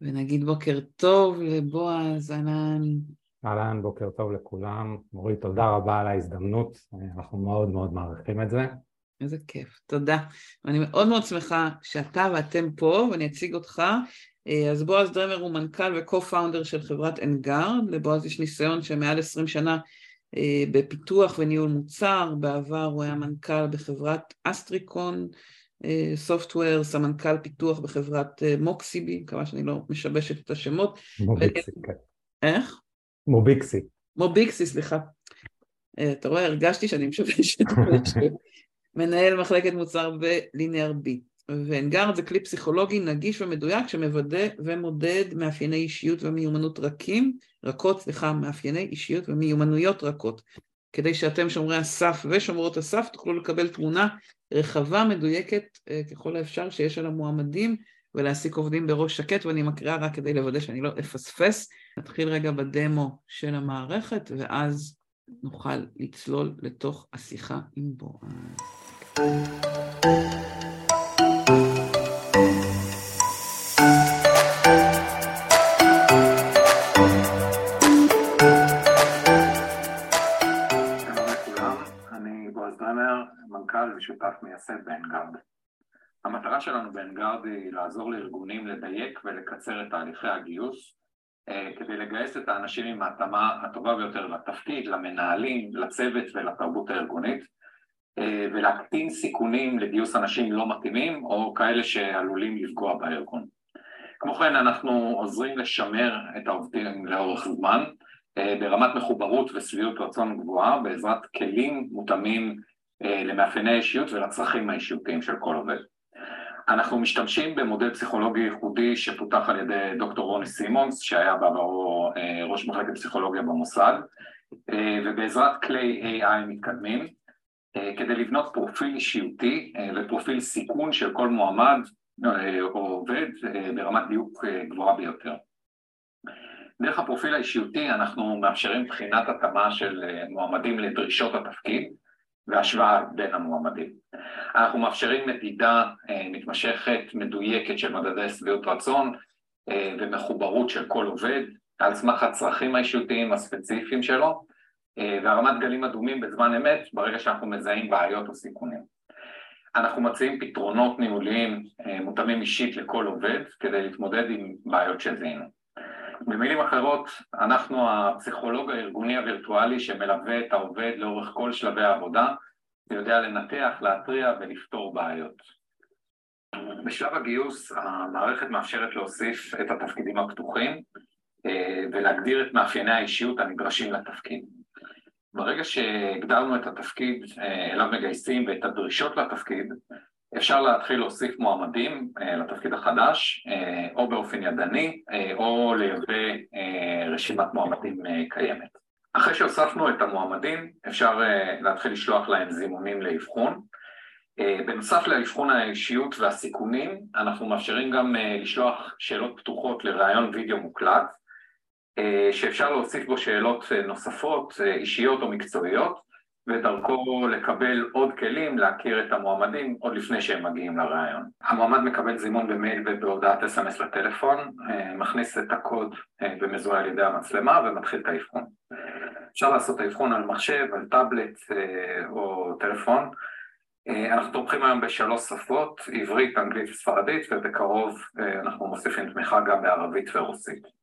ונגיד בוקר טוב לבועז, אהלן. אהלן, בוקר טוב לכולם. מורי, תודה רבה על ההזדמנות, אנחנו מאוד מאוד מעריכים את זה. איזה כיף, תודה. ואני מאוד מאוד שמחה שאתה ואתם פה, ואני אציג אותך. אז בועז דרמר הוא מנכ"ל ו co-founder של חברת אנגארד, לבועז יש ניסיון של מעל 20 שנה אה, בפיתוח וניהול מוצר, בעבר הוא היה מנכ"ל בחברת אסטריקון, סופטוור, סמנכ"ל פיתוח בחברת אה, מוקסיבי, מקווה שאני לא משבשת את השמות. מוביקסי, כן. איך? מוביקסי. מוביקסי, סליחה. אה, אתה רואה, הרגשתי שאני משבשת. מנהל מחלקת מוצר בליניאר בי. ואנגרד זה כלי פסיכולוגי נגיש ומדויק שמוודא ומודד מאפייני אישיות ומיומנות רכים, רכות, סליחה, מאפייני אישיות ומיומנויות רכות. כדי שאתם שומרי הסף ושומרות הסף תוכלו לקבל תמונה רחבה, מדויקת אה, ככל האפשר שיש על המועמדים ולהעסיק עובדים בראש שקט, ואני מקריאה רק כדי לוודא שאני לא אפספס. נתחיל רגע בדמו של המערכת, ואז נוכל לצלול לתוך השיחה עם בועז. מנכ"ל ושותף מייסד באנגרד. המטרה שלנו באנגרד היא לעזור לארגונים לדייק ולקצר את תהליכי הגיוס אה, כדי לגייס את האנשים עם ההתאמה הטובה ביותר לתפקיד, למנהלים, לצוות ולתרבות הארגונית אה, ולהקטין סיכונים לגיוס אנשים לא מתאימים או כאלה שעלולים לפגוע בארגון. כמו כן אנחנו עוזרים לשמר את העובדים לאורך זמן אה, ברמת מחוברות ושביעות רצון גבוהה בעזרת כלים מותאמים למאפייני האישיות ולצרכים האישיותיים של כל עובד. אנחנו משתמשים במודל פסיכולוגי ייחודי שפותח על ידי דוקטור רוני סימונס שהיה בעברו אה, ראש מחלקת פסיכולוגיה במוסד אה, ובעזרת כלי AI מתקדמים כדי לבנות פרופיל אישיותי ופרופיל סיכון של כל מועמד או עובד ברמת דיוק גבוהה ביותר. דרך הפרופיל האישיותי אנחנו מאפשרים בחינת התאמה של מועמדים לדרישות התפקיד והשוואה בין המועמדים. אנחנו מאפשרים מדידה אה, מתמשכת, מדויקת של מדדי שביעות רצון אה, ומחוברות של כל עובד על סמך הצרכים האישיותיים הספציפיים שלו אה, והרמת גלים אדומים בזמן אמת ברגע שאנחנו מזהים בעיות או סיכונים. אנחנו מציעים פתרונות ניהוליים מותאמים אישית לכל עובד כדי להתמודד עם בעיות שזיהינו. במילים אחרות, אנחנו הפסיכולוג הארגוני הווירטואלי שמלווה את העובד לאורך כל שלבי העבודה ויודע לנתח, להתריע ולפתור בעיות. בשלב הגיוס המערכת מאפשרת להוסיף את התפקידים הפתוחים אה, ולהגדיר את מאפייני האישיות הנדרשים לתפקיד. ברגע שהגדרנו את התפקיד אה, אליו מגייסים ואת הדרישות לתפקיד, אפשר להתחיל להוסיף מועמדים אה, לתפקיד החדש, אה, או באופן ידני, אה, או לייבא רשימת מועמדים קיימת. אחרי שהוספנו את המועמדים, אפשר להתחיל לשלוח להם זימונים לאבחון. בנוסף לאבחון האישיות והסיכונים, אנחנו מאפשרים גם לשלוח שאלות פתוחות לראיון וידאו מוקלט, שאפשר להוסיף בו שאלות נוספות, אישיות או מקצועיות, ודרכו לקבל עוד כלים להכיר את המועמדים עוד לפני שהם מגיעים לראיון. המועמד מקבל זימון במייל ובהודעת אס.אם.אס לטלפון, אה, מכניס את הקוד אה, ומזוהה על ידי המצלמה ומתחיל את האבחון. אפשר לעשות את האבחון על מחשב, על טאבלט אה, או טלפון. אנחנו תומכים היום בשלוש שפות, עברית, אנגלית וספרדית, ובקרוב אנחנו מוסיפים תמיכה גם בערבית ורוסית.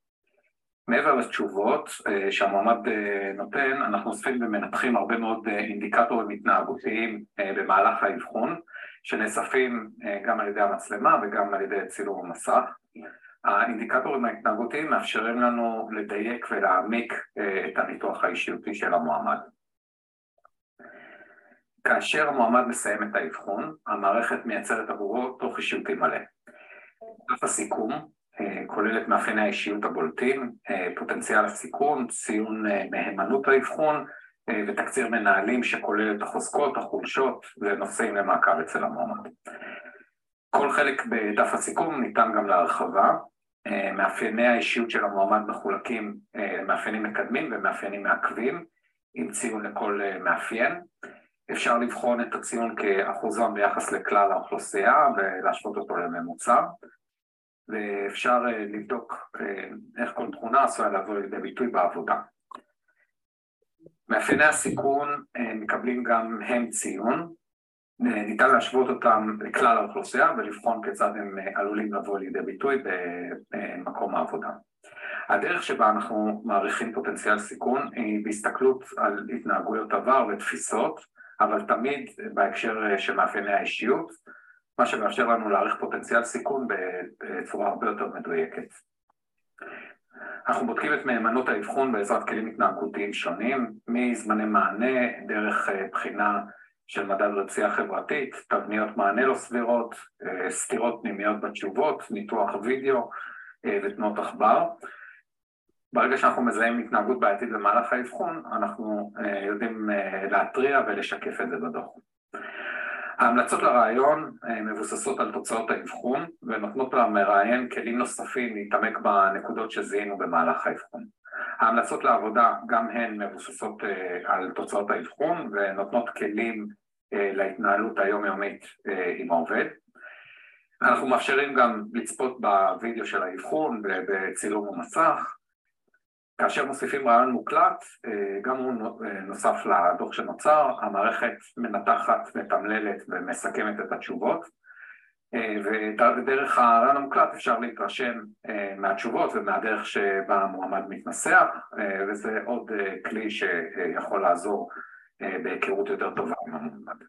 מעבר לתשובות אה, שהמועמד אה, נותן, אנחנו אוספים ומנתחים הרבה מאוד אה, אינדיקטורים התנהגותיים במהלך האבחון, שנאספים גם על ידי המצלמה וגם על ידי צילום המסך. האינדיקטורים ההתנהגותיים מאפשרים לנו לדייק ולהעמיק את הניתוח האישיותי של המועמד. כאשר המועמד מסיים את האבחון, המערכת מייצרת עבורו תוך אישיותי מלא. דף הסיכום אה, כוללת מאפייני האישיות הבולטים, אה, פוטנציאל הסיכון, ציון אה, מהימנות האבחון ותקציר מנהלים שכולל את החוזקות, החולשות ונושאים למעקב אצל המועמד. כל חלק בדף הסיכום ניתן גם להרחבה, מאפייני האישיות של המועמד מחולקים למאפיינים מקדמים ומאפיינים מעכבים, עם ציון לכל מאפיין. אפשר לבחון את הציון כאחוזון ביחס לכלל האוכלוסייה ולהשוות אותו לממוצע. ואפשר לבדוק איך כל תכונה עשויה לבוא לידי ביטוי בעבודה. מאפייני הסיכון מקבלים גם הם ציון, ניתן להשוות אותם לכלל האוכלוסייה ולבחון כיצד הם עלולים לבוא לידי ביטוי במקום העבודה. הדרך שבה אנחנו מעריכים פוטנציאל סיכון היא בהסתכלות על התנהגויות עבר ותפיסות, אבל תמיד בהקשר של מאפייני האישיות, מה שמאפשר לנו להעריך פוטנציאל סיכון בצורה הרבה יותר מדויקת. אנחנו בודקים את מהימנות האבחון בעזרת כלים התנהגותיים שונים, מזמני מענה, דרך בחינה של מדד רצייה חברתית, תבניות מענה לא סבירות, סתירות פנימיות בתשובות, ניתוח וידאו ותנועות עכבר. ברגע שאנחנו מזהים התנהגות בעייתית במהלך האבחון, אנחנו יודעים להתריע ולשקף את זה בדוח. ההמלצות לרעיון מבוססות על תוצאות האבחון ונותנות למראיין כלים נוספים להתעמק בנקודות שזיהינו במהלך האבחון. ההמלצות לעבודה גם הן מבוססות על תוצאות האבחון ונותנות כלים להתנהלות היומיומית עם העובד. אנחנו מאפשרים גם לצפות בווידאו של האבחון בצילום המסך. כאשר מוסיפים רעיון מוקלט, גם הוא נוסף לדוח שנוצר, המערכת מנתחת, מתמללת ומסכמת את התשובות ודרך הרעיון המוקלט אפשר להתרשם מהתשובות ומהדרך שבה המועמד מתנסח וזה עוד כלי שיכול לעזור בהיכרות יותר טובה עם המועמד.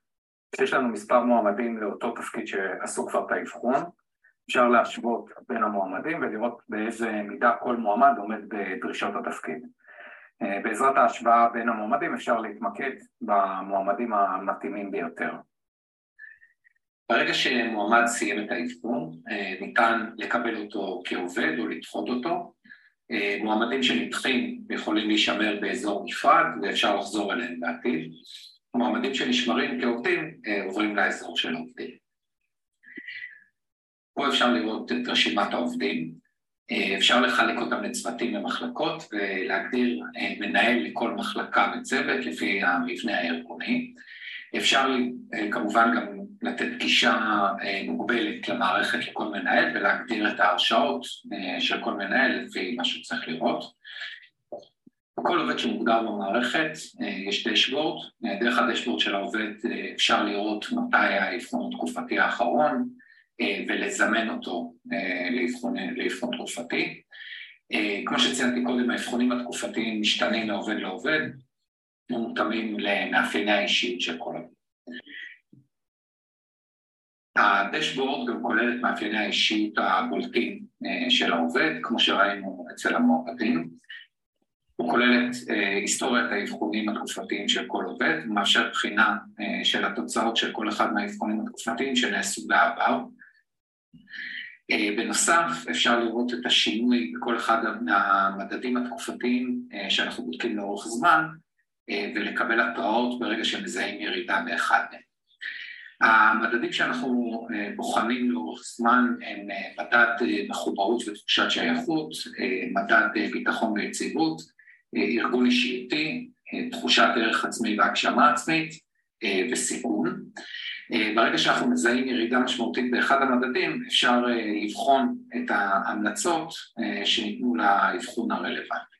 כשיש לנו מספר מועמדים לאותו תפקיד שעשו כבר את האבחון, אפשר להשוות בין המועמדים ולראות באיזה מידה כל מועמד עומד בדרישות התפקיד. בעזרת ההשוואה בין המועמדים אפשר להתמקד במועמדים המתאימים ביותר. ברגע שמועמד סיים את האבחון, ניתן לקבל אותו כעובד או לדחות אותו. מועמדים שנדחים יכולים להישמר באזור נפרד ואפשר לחזור אליהם בעתיד. מועמדים שנשמרים כעובדים עוברים לאזור של העובדים. פה אפשר לראות את רשימת העובדים, אפשר לחלק אותם לצוותים ומחלקות ולהגדיר מנהל לכל מחלקה וצוות לפי המבנה הארגוני. אפשר כמובן גם לתת גישה מוגבלת למערכת לכל מנהל ולהגדיר את ההרשאות של כל מנהל לפי מה שצריך לראות. בכל עובד שמוגדר במערכת יש דשבורד, דרך הדשבורד של העובד אפשר לראות מתי האבחון התקופתי האחרון ולזמן אותו לאבחון תקופתי. כמו שציינתי קודם, האבחונים התקופתיים משתנים מעובד לעובד ומותאמים למאפייני האישיות של כל עובד. הדשבורד גם כולל את מאפייני האישיות הבולטים של העובד, כמו שראינו אצל המועמדים. הוא כולל את היסטוריית האבחונים התקופתיים של כל עובד, מאפשר בחינה של התוצאות של כל אחד מהאבחונים התקופתיים שנעשו בעבר. בנוסף, אפשר לראות את השינוי בכל אחד מהמדדים התקופתיים שאנחנו בודקים לאורך זמן ולקבל התראות ברגע שמזהים ירידה באחד מהם. המדדים שאנחנו בוחנים לאורך זמן הם מדד מחוברות ותחושת שייכות, מדד ביטחון ויציבות, ארגון אישיותי, תחושת ערך עצמי והגשמה עצמית וסיכון. ברגע שאנחנו מזהים ירידה משמעותית באחד המדדים, אפשר לבחון את ההמלצות שניתנו לאבחון הרלוונטי.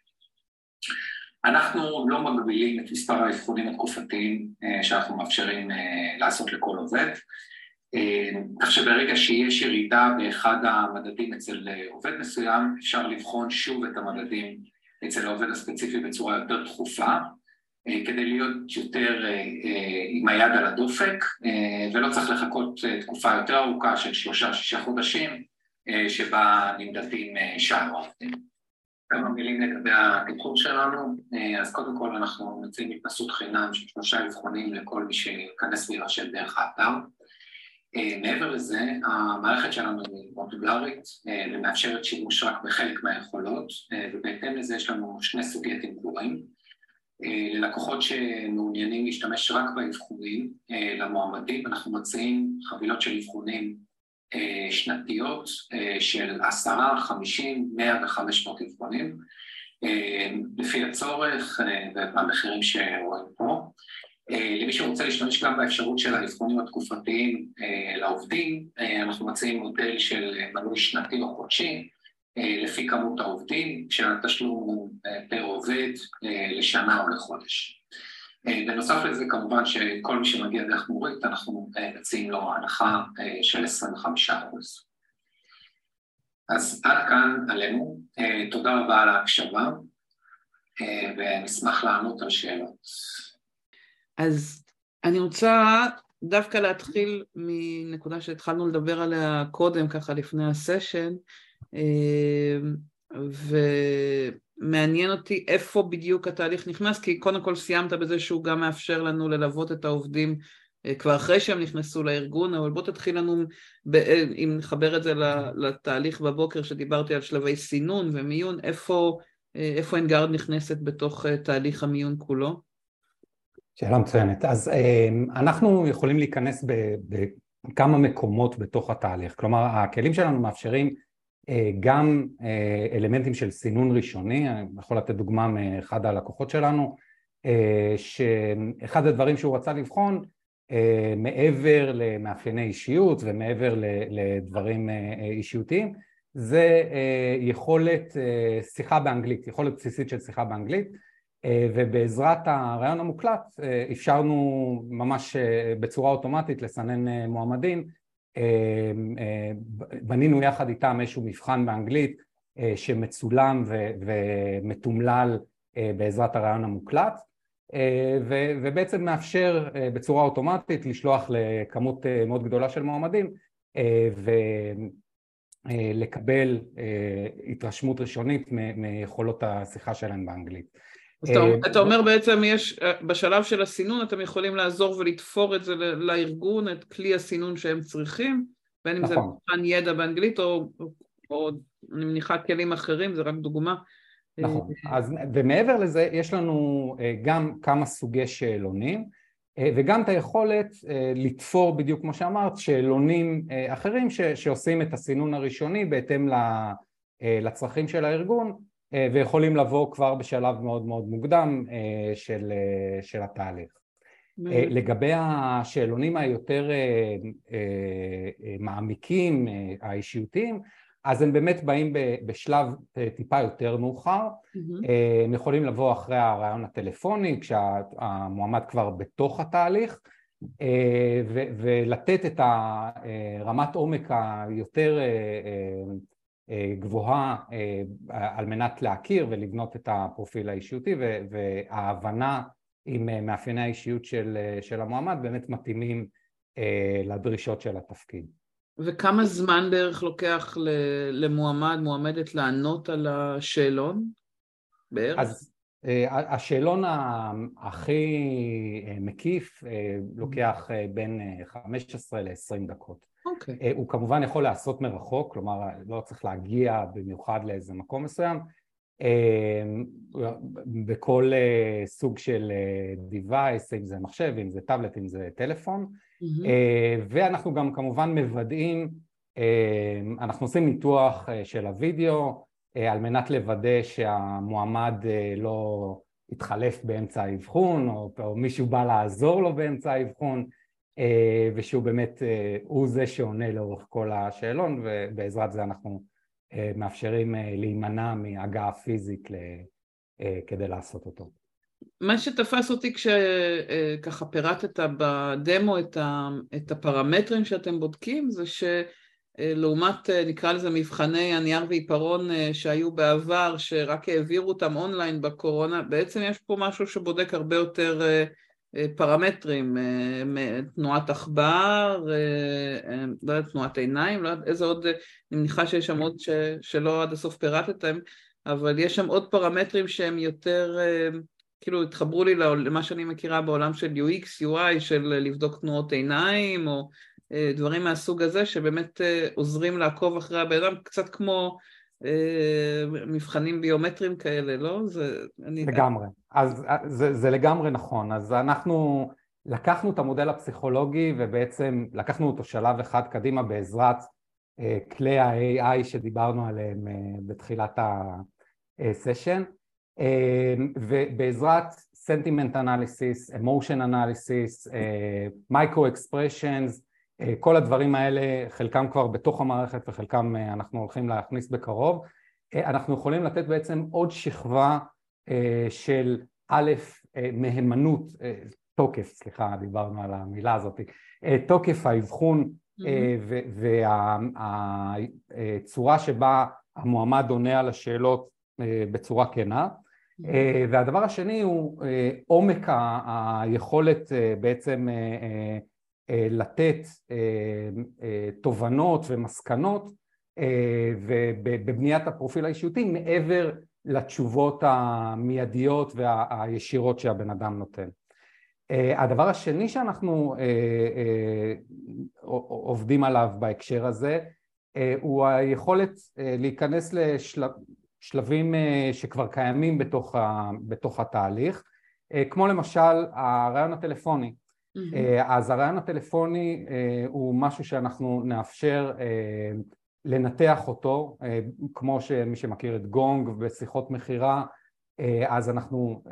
אנחנו לא מגבילים את מספר האבחונים התקופתיים שאנחנו מאפשרים לעשות לכל עובד, כך שברגע שיש ירידה באחד המדדים אצל עובד מסוים, אפשר לבחון שוב את המדדים אצל העובד הספציפי בצורה יותר תכופה, כדי להיות יותר עם היד על הדופק ולא צריך לחכות תקופה יותר ארוכה של שלושה-שישה חודשים שבה נמדדים שאר העובדים. כמה מילים לגבי התמחור שלנו, אז קודם כל אנחנו מציעים התנסות חינם של שלושה אבחונים לכל מי שיכנס ויירשם דרך האתר. מעבר לזה, המערכת שלנו היא מודולרית ומאפשרת שימוש רק בחלק מהיכולות ובהתאם לזה יש לנו שני סוגי תמחורים. ללקוחות שמעוניינים להשתמש רק באבחונים למועמדים, אנחנו מציעים חבילות של אבחונים שנתיות של עשרה, חמישים, מאה וחמש מאות אבחונים לפי הצורך והמחירים שרואים פה. למי שרוצה להשתמש גם באפשרות של האבחונים התקופתיים לעובדים, אנחנו מציעים מודל של מנוי שנתי או חודשי לפי כמות העובדים, כשהתשלום הוא פר עובד לשנה או לחודש. בנוסף לזה כמובן שכל מי שמגיע דרך מורית אנחנו מציעים לו הנחה של 25 אחוז. אז עד כאן עלינו, תודה רבה על ההקשבה ונשמח לענות על שאלות. אז אני רוצה דווקא להתחיל מנקודה שהתחלנו לדבר עליה קודם, ככה לפני הסשן, ומעניין אותי איפה בדיוק התהליך נכנס, כי קודם כל סיימת בזה שהוא גם מאפשר לנו ללוות את העובדים כבר אחרי שהם נכנסו לארגון, אבל בוא תתחיל לנו, אם נחבר את זה לתהליך בבוקר שדיברתי על שלבי סינון ומיון, איפה, איפה אנגרד נכנסת בתוך תהליך המיון כולו? שאלה מצוינת. אז אנחנו יכולים להיכנס בכמה מקומות בתוך התהליך, כלומר הכלים שלנו מאפשרים גם אלמנטים של סינון ראשוני, אני יכול לתת דוגמה מאחד הלקוחות שלנו, שאחד הדברים שהוא רצה לבחון מעבר למאפייני אישיות ומעבר לדברים אישיותיים זה יכולת שיחה באנגלית, יכולת בסיסית של שיחה באנגלית ובעזרת הרעיון המוקלט אפשרנו ממש בצורה אוטומטית לסנן מועמדים בנינו יחד איתם איזשהו מבחן באנגלית שמצולם ומתומלל בעזרת הרעיון המוקלט ובעצם מאפשר בצורה אוטומטית לשלוח לכמות מאוד גדולה של מועמדים ולקבל התרשמות ראשונית מיכולות השיחה שלהם באנגלית. אז אתה אומר בעצם יש, בשלב של הסינון אתם יכולים לעזור ולתפור את זה לארגון, את כלי הסינון שהם צריכים, בין אם זה מבחן ידע באנגלית או, או אני מניחה כלים אחרים, זה רק דוגמה. נכון, אז, ומעבר לזה יש לנו גם כמה סוגי שאלונים וגם את היכולת לתפור בדיוק כמו שאמרת שאלונים אחרים ש, שעושים את הסינון הראשוני בהתאם לצרכים של הארגון ויכולים לבוא כבר בשלב מאוד מאוד מוקדם של, של התהליך. לגבי השאלונים היותר מעמיקים, האישיותיים, אז הם באמת באים בשלב טיפה יותר מאוחר, הם יכולים לבוא אחרי הרעיון הטלפוני כשהמועמד כבר בתוך התהליך ולתת את הרמת עומק היותר גבוהה על מנת להכיר ולבנות את הפרופיל האישיותי וההבנה עם מאפייני האישיות של, של המועמד באמת מתאימים לדרישות של התפקיד. וכמה זמן בערך לוקח למועמד, מועמדת לענות על השאלון בערך? אז השאלון הכי מקיף לוקח בין 15 ל-20 דקות. אוקיי. Okay. הוא כמובן יכול לעשות מרחוק, כלומר לא צריך להגיע במיוחד לאיזה מקום מסוים. בכל סוג של device, אם זה מחשב, אם זה טאבלט, אם זה טלפון. Mm-hmm. ואנחנו גם כמובן מוודאים, אנחנו עושים ניתוח של הוידאו על מנת לוודא שהמועמד לא יתחלף באמצע האבחון או, או מישהו בא לעזור לו באמצע האבחון ושהוא באמת, הוא זה שעונה לאורך כל השאלון ובעזרת זה אנחנו מאפשרים להימנע מהגעה פיזית כדי לעשות אותו. מה שתפס אותי כשככה פירטת בדמו את הפרמטרים שאתם בודקים זה שלעומת נקרא לזה מבחני הנייר ועיפרון שהיו בעבר שרק העבירו אותם אונליין בקורונה בעצם יש פה משהו שבודק הרבה יותר פרמטרים, תנועת עכבר, לא יודעת, תנועת עיניים, לא יודעת איזה עוד, אני מניחה שיש שם עוד שלא עד הסוף פירטתם אבל יש שם עוד פרמטרים שהם יותר כאילו התחברו לי למה שאני מכירה בעולם של UX, UI, של לבדוק תנועות עיניים או דברים מהסוג הזה שבאמת עוזרים לעקוב אחרי הבן אדם, קצת כמו מבחנים ביומטריים כאלה, לא? זה... אני... לגמרי, אז זה, זה לגמרי נכון, אז אנחנו לקחנו את המודל הפסיכולוגי ובעצם לקחנו אותו שלב אחד קדימה בעזרת כלי ה-AI שדיברנו עליהם בתחילת הסשן ובעזרת sentiment analysis, emotion analysis, micro expressions, כל הדברים האלה חלקם כבר בתוך המערכת וחלקם אנחנו הולכים להכניס בקרוב. אנחנו יכולים לתת בעצם עוד שכבה של א', מהימנות, תוקף, סליחה, דיברנו על המילה הזאת, תוקף האבחון והצורה שבה המועמד עונה על השאלות בצורה כנה. והדבר השני הוא עומק היכולת בעצם לתת תובנות ומסקנות ובבניית הפרופיל האישיותי מעבר לתשובות המיידיות והישירות שהבן אדם נותן. הדבר השני שאנחנו עובדים עליו בהקשר הזה הוא היכולת להיכנס לשלבים שכבר קיימים בתוך, התהליך כמו למשל הרעיון הטלפוני. אז הרעיון הטלפוני הוא משהו שאנחנו נאפשר לנתח אותו, כמו שמי שמכיר את גונג בשיחות מכירה, אז אנחנו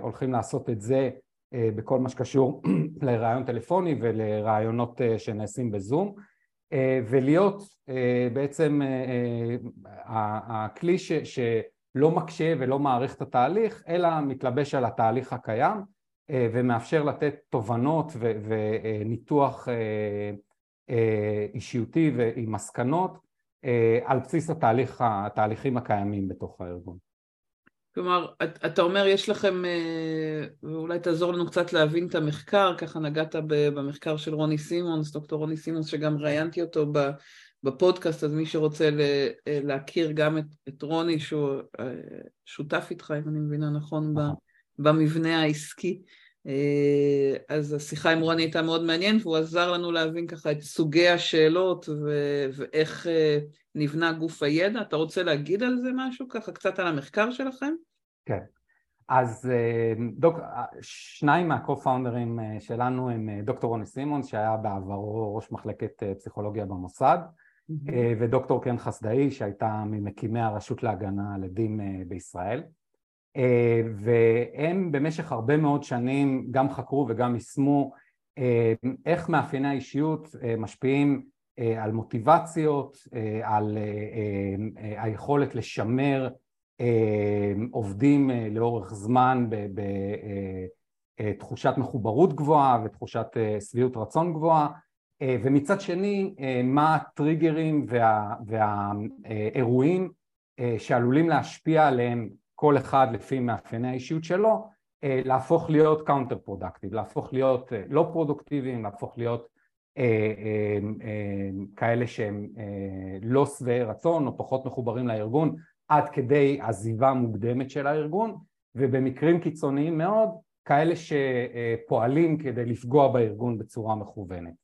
הולכים לעשות את זה בכל מה שקשור לרעיון טלפוני ולרעיונות שנעשים בזום, ולהיות בעצם הכלי ש, שלא מקשה ולא מעריך את התהליך, אלא מתלבש על התהליך הקיים ומאפשר לתת תובנות וניתוח אישיותי ועם מסקנות על בסיס התהליך, התהליכים הקיימים בתוך הארגון. כלומר, אתה אומר יש לכם, ואולי תעזור לנו קצת להבין את המחקר, ככה נגעת במחקר של רוני סימונס, דוקטור רוני סימונס, שגם ראיינתי אותו בפודקאסט, אז מי שרוצה להכיר גם את, את רוני, שהוא שותף איתך, אם אני מבינה נכון, במבנה העסקי, אה, אז השיחה עם רוני הייתה מאוד מעניינת והוא עזר לנו להבין ככה את סוגי השאלות ו- ואיך אה, נבנה גוף הידע. אתה רוצה להגיד על זה משהו ככה קצת על המחקר שלכם? כן. אז אה, דוק, שניים מהקו-פאונדרים שלנו הם דוקטור רוני סימונס שהיה בעברו ראש מחלקת פסיכולוגיה במוסד mm-hmm. ודוקטור קרן חסדאי שהייתה ממקימי הרשות להגנה על עדים בישראל והם במשך הרבה מאוד שנים גם חקרו וגם יישמו אה, איך מאפייני האישיות אה, משפיעים על מוטיבציות, על היכולת לשמר עובדים לאורך זמן בתחושת מחוברות גבוהה ותחושת שביעות רצון גבוהה. ומצד שני מה הטריגרים וה, והאירועים שעלולים להשפיע עליהם כל אחד לפי מאפייני האישיות שלו, אה, להפוך להיות counter productive, להפוך להיות אה, לא פרודוקטיביים, להפוך להיות אה, כאלה שהם לא שבעי רצון או פחות מחוברים לארגון עד כדי עזיבה מוקדמת של הארגון ובמקרים קיצוניים מאוד כאלה שפועלים כדי לפגוע בארגון בצורה מכוונת.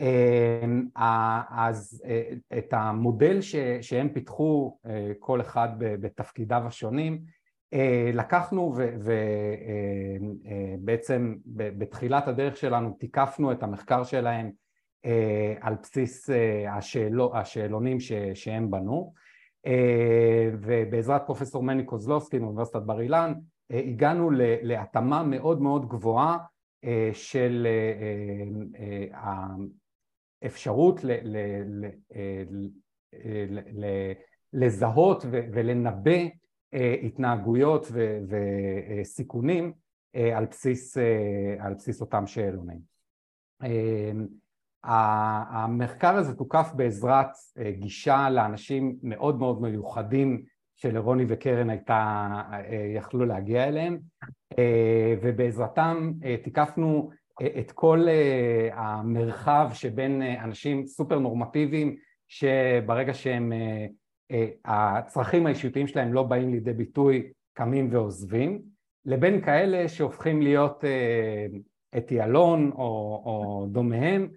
אמ, אז אה, את המודל שהם פיתחו, אה, כל אחד בתפקידיו השונים, אה, לקחנו ובעצם בתחילת הדרך שלנו תיקפנו את המחקר שלהם על בסיס השאלו, השאלונים שהם בנו ובעזרת פרופסור מני קוזלובסקי מאוניברסיטת בר אילן הגענו להתאמה מאוד מאוד גבוהה אה, של אה, אה, האפשרות לזהות ולנבא התנהגויות וסיכונים על בסיס, על בסיס אותם שאלונים. המחקר הזה תוקף בעזרת גישה לאנשים מאוד מאוד מיוחדים שלרוני וקרן הייתה, יכלו להגיע אליהם. אה, ובעזרתם אה, תיקפנו אה, את כל המרחב שבין אנשים סופר נורמטיביים שברגע שהם, הצרכים האישיותיים שלהם לא באים לידי ביטוי קמים ועוזבים לבין כאלה שהופכים להיות אתי אלון או, או דומיהם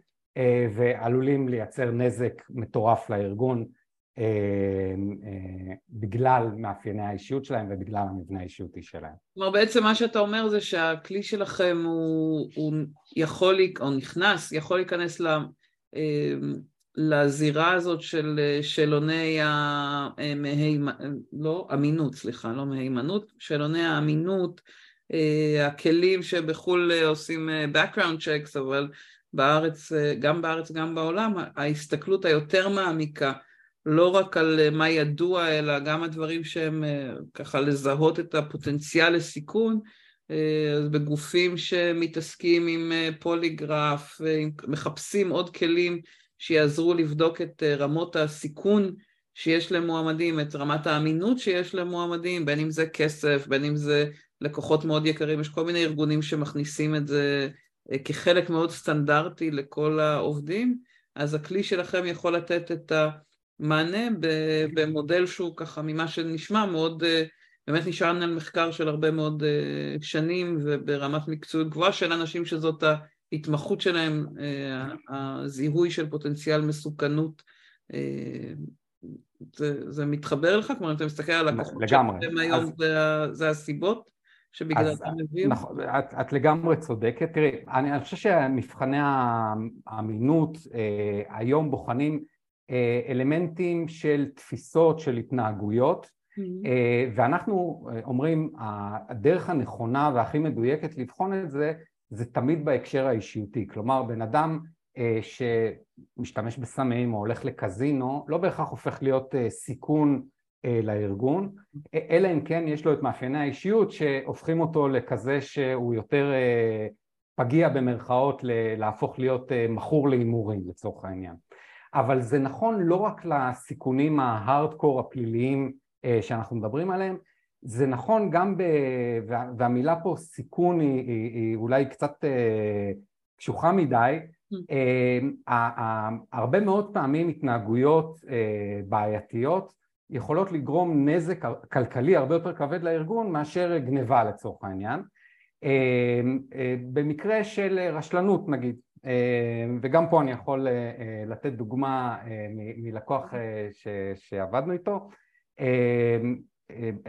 ועלולים לייצר נזק מטורף לארגון. אה, בגלל מאפייני האישיות שלהם ובגלל המבנה האישיותי שלהם. כלומר בעצם מה שאתה אומר זה שהכלי שלכם הוא, הוא יכול, או נכנס, יכול להיכנס ל, אמ, לזירה הזאת של שאלוני המהימנות, לא, אמינות, סליחה, לא מהימנות, שאלוני האמינות הכלים שבחו"ל עושים background checks, אבל בארץ, גם בארץ, גם בעולם, ההסתכלות היותר מעמיקה, לא רק על מה ידוע, אלא גם הדברים שהם ככה לזהות את הפוטנציאל לסיכון, אז בגופים שמתעסקים עם פוליגרף, מחפשים עוד כלים שיעזרו לבדוק את רמות הסיכון שיש למועמדים, את רמת האמינות שיש למועמדים, בין אם זה כסף, בין אם זה לקוחות מאוד יקרים, יש כל מיני ארגונים שמכניסים את זה כחלק מאוד סטנדרטי לכל העובדים, אז הכלי שלכם יכול לתת את המענה במודל שהוא ככה ממה שנשמע מאוד, באמת נשען על מחקר של הרבה מאוד שנים וברמת מקצועיות גבוהה של אנשים שזאת ההתמחות שלהם, הזיהוי של פוטנציאל מסוכנות זה, זה מתחבר לך? כלומר, אם אתה מסתכל על הכוחות שלכם היום, אז... זה, זה הסיבות שבגלל אתה מביא? נכון, את, את לגמרי צודקת. תראי, אני, אני חושב שמבחני האמינות אה, היום בוחנים אה, אלמנטים של תפיסות, של התנהגויות, mm-hmm. אה, ואנחנו אה, אומרים, הדרך הנכונה והכי מדויקת לבחון את זה, זה תמיד בהקשר האישיותי. כלומר, בן אדם אה, שמשתמש בסמים או הולך לקזינו לא בהכרח הופך להיות אה, סיכון אה, לארגון, אלא אם כן יש לו את מאפייני האישיות שהופכים אותו לכזה שהוא יותר פגיע במרכאות להפוך להיות מכור להימורים לצורך העניין. אבל זה נכון לא רק לסיכונים ההארדקור הפליליים שאנחנו מדברים עליהם, זה נכון גם, ב... והמילה פה סיכון היא, היא, היא אולי קצת קשוחה מדי, אמ, הרבה מאוד פעמים התנהגויות אה, בעייתיות יכולות לגרום נזק כלכלי הרבה יותר כבד לארגון מאשר גניבה לצורך העניין. אה, במקרה של רשלנות נגיד וגם פה אני יכול אה, לתת דוגמה מלקוח שעבדנו איתו.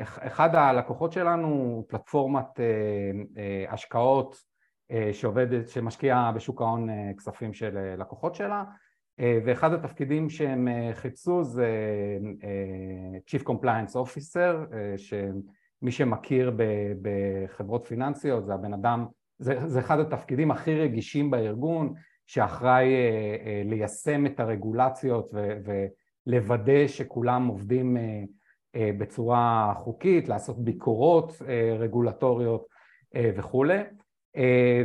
אחד הלקוחות שלנו פלטפורמת השקעות אה, שעובדת, שמשקיעה בשוק ההון אה, כספים של אה, לקוחות שלה. ואחד התפקידים שהם חיפשו זה Chief Compliance Officer שמי שמכיר בחברות פיננסיות זה הבן אדם, זה, זה אחד התפקידים הכי רגישים בארגון שאחראי ליישם את הרגולציות ולוודא שכולם עובדים בצורה חוקית, לעשות ביקורות רגולטוריות וכולי. אה,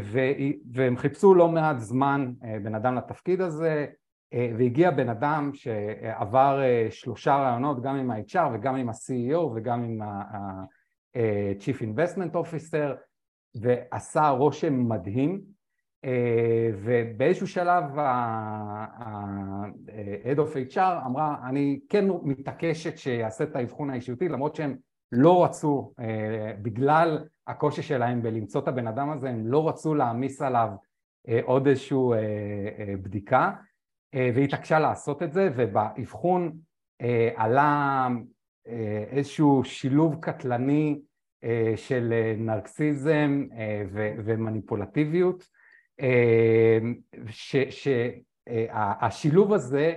והם חיפשו לא מעט זמן אה, בן אדם לתפקיד הזה אה, והגיע בן אדם שעבר שלושה רעיונות גם עם ה-HR וגם עם ה-CEO וגם עם ה-Chief Investment Officer ועשה רושם מדהים ובאיזשהו שלב ה-Head of HR אמרה אני כן מתעקשת שיעשה את האבחון האישיותי למרות שהם לא רצו בגלל הקושי שלהם בלמצוא את הבן אדם הזה, הם לא רצו להעמיס עליו אה, עוד איזושהי אה, אה, בדיקה והיא התעקשה לעשות את זה ובאבחון עלה איזשהו שילוב קטלני של נרקסיזם ומניפולטיביות שהשילוב הזה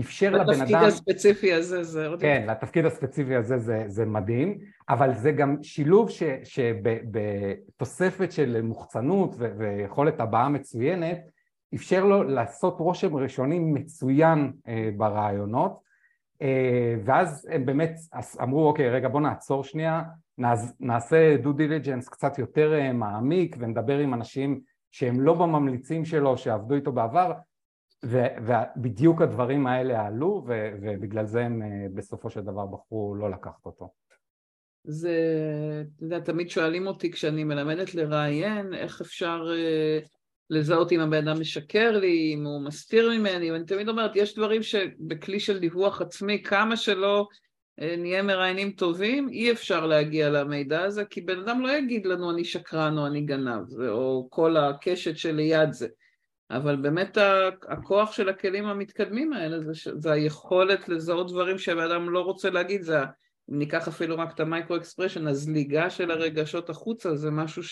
אפשר לבן אדם... לתפקיד הספציפי הזה זה... כן, לתפקיד הספציפי הזה זה, זה מדהים, אבל זה גם שילוב ש, שבתוספת של מוחצנות ו, ויכולת הבעה מצוינת, אפשר לו לעשות רושם ראשוני מצוין אה, ברעיונות, אה, ואז הם באמת אמרו, אוקיי, רגע, בוא נעצור שנייה, נעשה דו דיליג'נס קצת יותר אה, מעמיק ונדבר עם אנשים שהם לא בממליצים שלו, שעבדו איתו בעבר, ובדיוק הדברים האלה עלו ובגלל זה הם אה, בסופו של דבר בחרו לא לקחת אותו. זה, אתה יודע, תמיד שואלים אותי כשאני מלמדת לראיין, איך אפשר uh, לזהות אם הבן אדם משקר לי, אם הוא מסתיר ממני, ואני תמיד אומרת, יש דברים שבכלי של דיווח עצמי, כמה שלא uh, נהיה מראיינים טובים, אי אפשר להגיע למידע הזה, כי בן אדם לא יגיד לנו אני שקרן או אני גנב, או כל הקשת שליד זה. אבל באמת הכוח של הכלים המתקדמים האלה זה, זה היכולת לזהות דברים שהבן אדם לא רוצה להגיד, זה אם ניקח אפילו רק את המייקרו אקספרשן, הזליגה של הרגשות החוצה זה משהו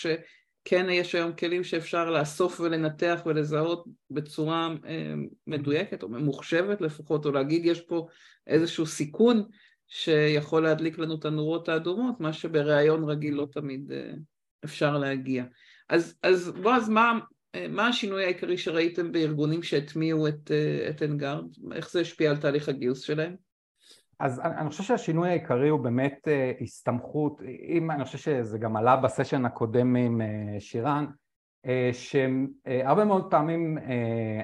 שכן יש היום כלים שאפשר לאסוף ולנתח ולזהות בצורה אה, מדויקת או ממוחשבת לפחות, או להגיד יש פה איזשהו סיכון שיכול להדליק לנו את הנורות האדומות, מה שבראיון רגיל לא תמיד, אה, אפשר להגיע. אז, אז בועז, מה, מה השינוי העיקרי שראיתם בארגונים שהטמיעו את, את אנגארד? איך זה השפיע על תהליך הגיוס שלהם? אז אני חושב שהשינוי העיקרי הוא באמת הסתמכות, אם אני חושב שזה גם עלה בסשן הקודם עם שירן, שהרבה מאוד פעמים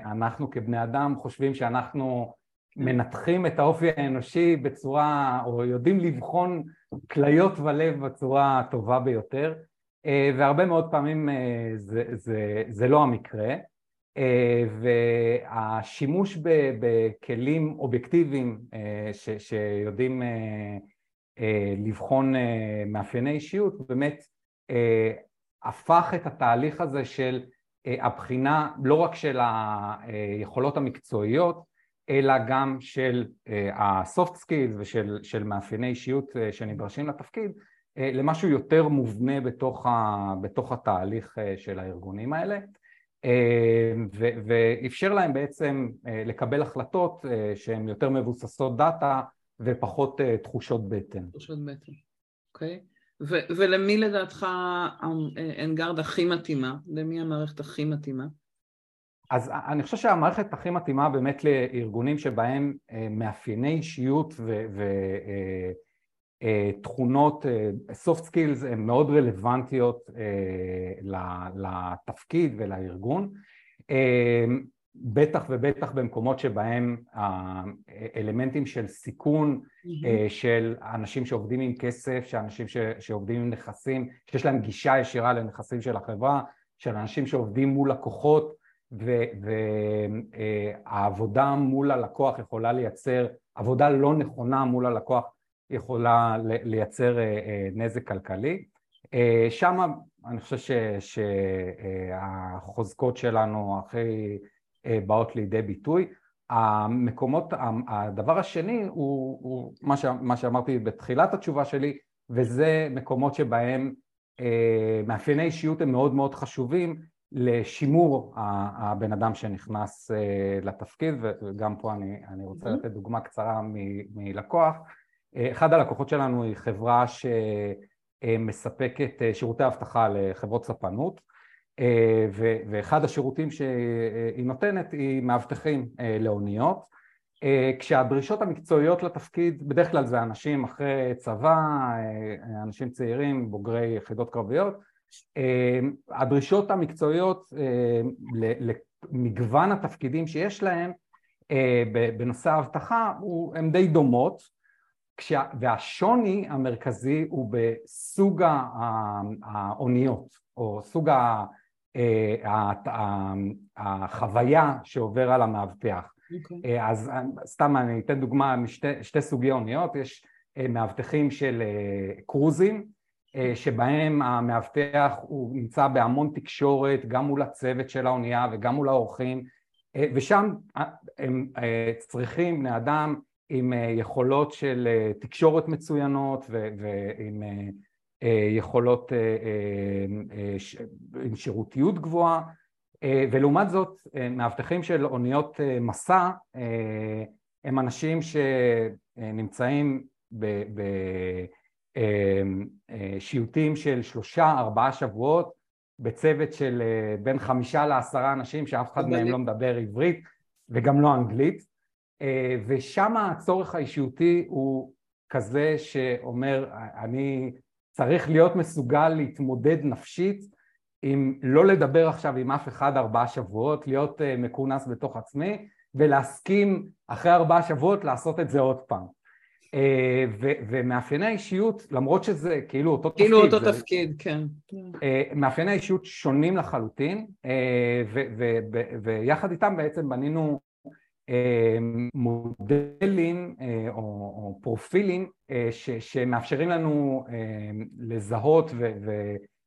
אנחנו כבני אדם חושבים שאנחנו מנתחים את האופי האנושי בצורה, או יודעים לבחון כליות ולב בצורה הטובה ביותר, והרבה מאוד פעמים זה, זה, זה לא המקרה, והשימוש בכלים אובייקטיביים ש, שיודעים לבחון מאפייני אישיות באמת הפך את התהליך הזה של הבחינה לא רק של היכולות המקצועיות אלא גם של ה-soft skills ושל מאפייני אישיות שנדרשים לתפקיד למשהו יותר מובנה בתוך, ה, בתוך התהליך של הארגונים האלה ואפשר להם בעצם לקבל החלטות שהן יותר מבוססות דאטה ופחות תחושות בטן. תחושות בטן, אוקיי. ו- ולמי לדעתך אנגרד הכי מתאימה? למי המערכת הכי מתאימה? אז אני חושב שהמערכת הכי מתאימה באמת לארגונים שבהם מאפייני אישיות ותכונות, soft skills הן מאוד רלוונטיות לתפקיד ולארגון בטח ובטח במקומות שבהם האלמנטים של סיכון, mm-hmm. של אנשים שעובדים עם כסף, של אנשים שעובדים עם נכסים, שיש להם גישה ישירה לנכסים של החברה, של אנשים שעובדים מול לקוחות והעבודה מול הלקוח יכולה לייצר, עבודה לא נכונה מול הלקוח יכולה לייצר נזק כלכלי. שם אני חושב שהחוזקות שלנו הכי אה, באות לידי ביטוי. המקומות, הדבר השני הוא, הוא מה, ש, מה שאמרתי בתחילת התשובה שלי וזה מקומות שבהם אה, מאפייני אישיות הם מאוד מאוד חשובים לשימור הבן אדם שנכנס אה, לתפקיד וגם פה אני, אני רוצה לתת דוגמה קצרה מלקוח. אחד הלקוחות שלנו היא חברה שמספקת שירותי אבטחה לחברות ספנות אה, ואחד השירותים שהיא נותנת היא מאבטחים אה, לאוניות. אה, כשהדרישות המקצועיות לתפקיד בדרך כלל זה אנשים אחרי צבא, אנשים צעירים, בוגרי יחידות קרביות הדרישות המקצועיות למגוון התפקידים שיש להם בנושא האבטחה הן די דומות והשוני המרכזי הוא בסוג האוניות או סוג אה, החוויה שעובר על המאבטח. Okay. אוקיי. אה, אז סתם אני אתן דוגמה משתי סוגי אוניות, יש אה, מאבטחים של קרוזים שבהם המאבטח הוא נמצא בהמון תקשורת גם מול הצוות של האונייה וגם מול האורחים ושם הם צריכים בני אדם עם יכולות של תקשורת מצוינות ועם אה, יכולות אה, אה, עם שירותיות גבוהה. ולעומת זאת מאבטחים של אוניות מסע הם אנשים שנמצאים בשיוטים של שלושה ארבעה שבועות בצוות של בין חמישה לעשרה אנשים שאף אחד מהם לא מדבר עברית וגם לא אנגלית ושם הצורך האישיותי הוא כזה שאומר אני צריך להיות מסוגל להתמודד נפשית עם לא לדבר עכשיו עם אף אחד ארבעה שבועות, להיות uh, מכונס בתוך עצמי ולהסכים אחרי ארבעה שבועות לעשות את זה עוד פעם. ו- ומאפייני האישיות, למרות שזה כאילו אותו כאילו תפקיד, כאילו אותו זה, תפקיד, כן. מאפייני האישיות שונים לחלוטין, ויחד איתם בעצם בנינו מודלים או, או פרופילים ש, שמאפשרים לנו לזהות